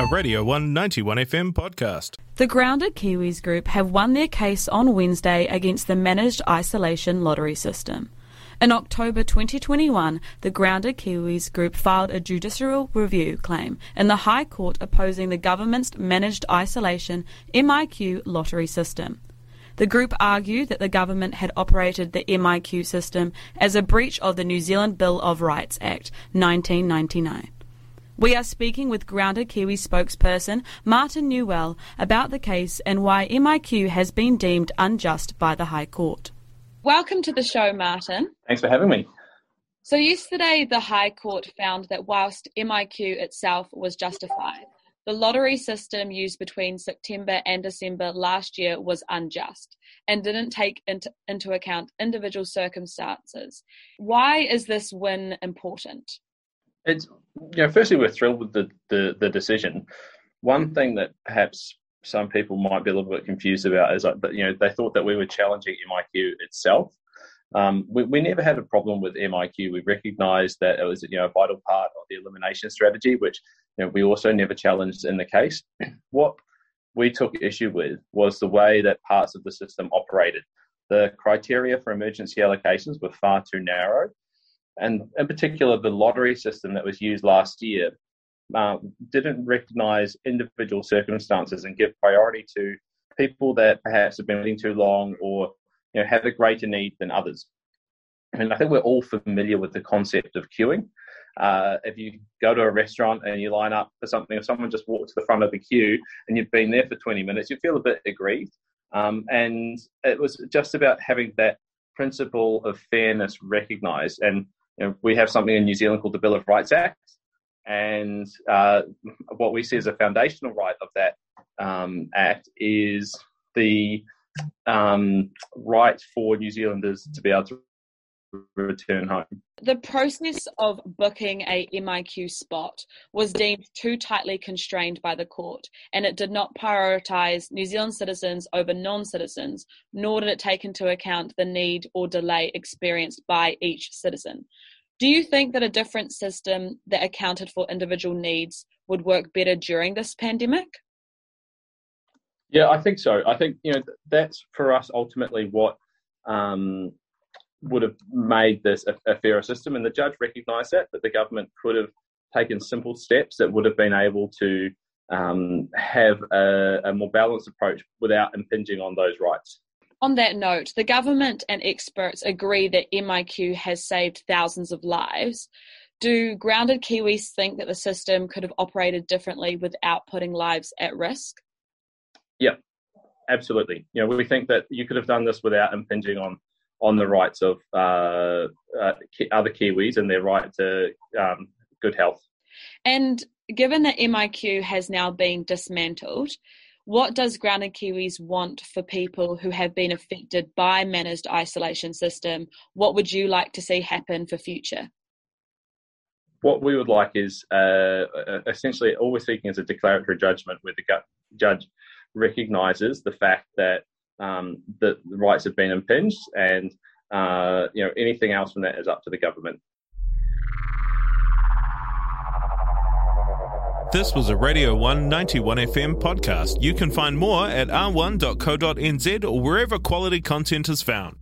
a Radio 191 FM podcast. The Grounded Kiwis Group have won their case on Wednesday against the managed isolation lottery system. In October 2021, the Grounded Kiwis Group filed a judicial review claim in the High Court opposing the government's managed isolation MIQ lottery system. The group argued that the government had operated the MIQ system as a breach of the New Zealand Bill of Rights Act 1999. We are speaking with Grounded Kiwi spokesperson Martin Newell about the case and why MIQ has been deemed unjust by the High Court. Welcome to the show, Martin. Thanks for having me. So, yesterday, the High Court found that whilst MIQ itself was justified, the lottery system used between September and December last year was unjust and didn't take into, into account individual circumstances. Why is this win important? It's you know, firstly, we're thrilled with the, the, the decision. One thing that perhaps some people might be a little bit confused about is that you know they thought that we were challenging MIQ itself. Um, we, we, never had a problem with MIQ. We recognised that it was you know a vital part of the elimination strategy, which you know, we also never challenged in the case. What we took issue with was the way that parts of the system operated. The criteria for emergency allocations were far too narrow, and in particular, the lottery system that was used last year uh, didn't recognise individual circumstances and give priority to people that perhaps have been waiting too long or you know have a greater need than others. And I think we're all familiar with the concept of queuing. Uh, if you go to a restaurant and you line up for something, if someone just walks to the front of the queue and you've been there for 20 minutes, you feel a bit aggrieved. Um, and it was just about having that principle of fairness recognised. And you know, we have something in New Zealand called the Bill of Rights Act, and uh, what we see as a foundational right of that um, act is the um, right for New Zealanders to be able to return home. The process of booking a MIQ spot was deemed too tightly constrained by the court, and it did not prioritise New Zealand citizens over non citizens, nor did it take into account the need or delay experienced by each citizen. Do you think that a different system that accounted for individual needs would work better during this pandemic? Yeah, I think so. I think you know that's for us ultimately what um, would have made this a, a fairer system, and the judge recognised that that the government could have taken simple steps that would have been able to um, have a, a more balanced approach without impinging on those rights. On that note, the government and experts agree that MIQ has saved thousands of lives. Do grounded Kiwis think that the system could have operated differently without putting lives at risk? Yeah, absolutely. You know, we think that you could have done this without impinging on on the rights of uh, uh, other Kiwis and their right to um, good health. And given that MIQ has now been dismantled, what does Grounded Kiwis want for people who have been affected by managed isolation system? What would you like to see happen for future? What we would like is uh, essentially all we're seeking is a declaratory judgment where the judge recognises the fact that um, the rights have been impinged and uh, you know anything else from that is up to the government. This was a Radio 191 FM podcast. You can find more at r1.co.nz or wherever quality content is found.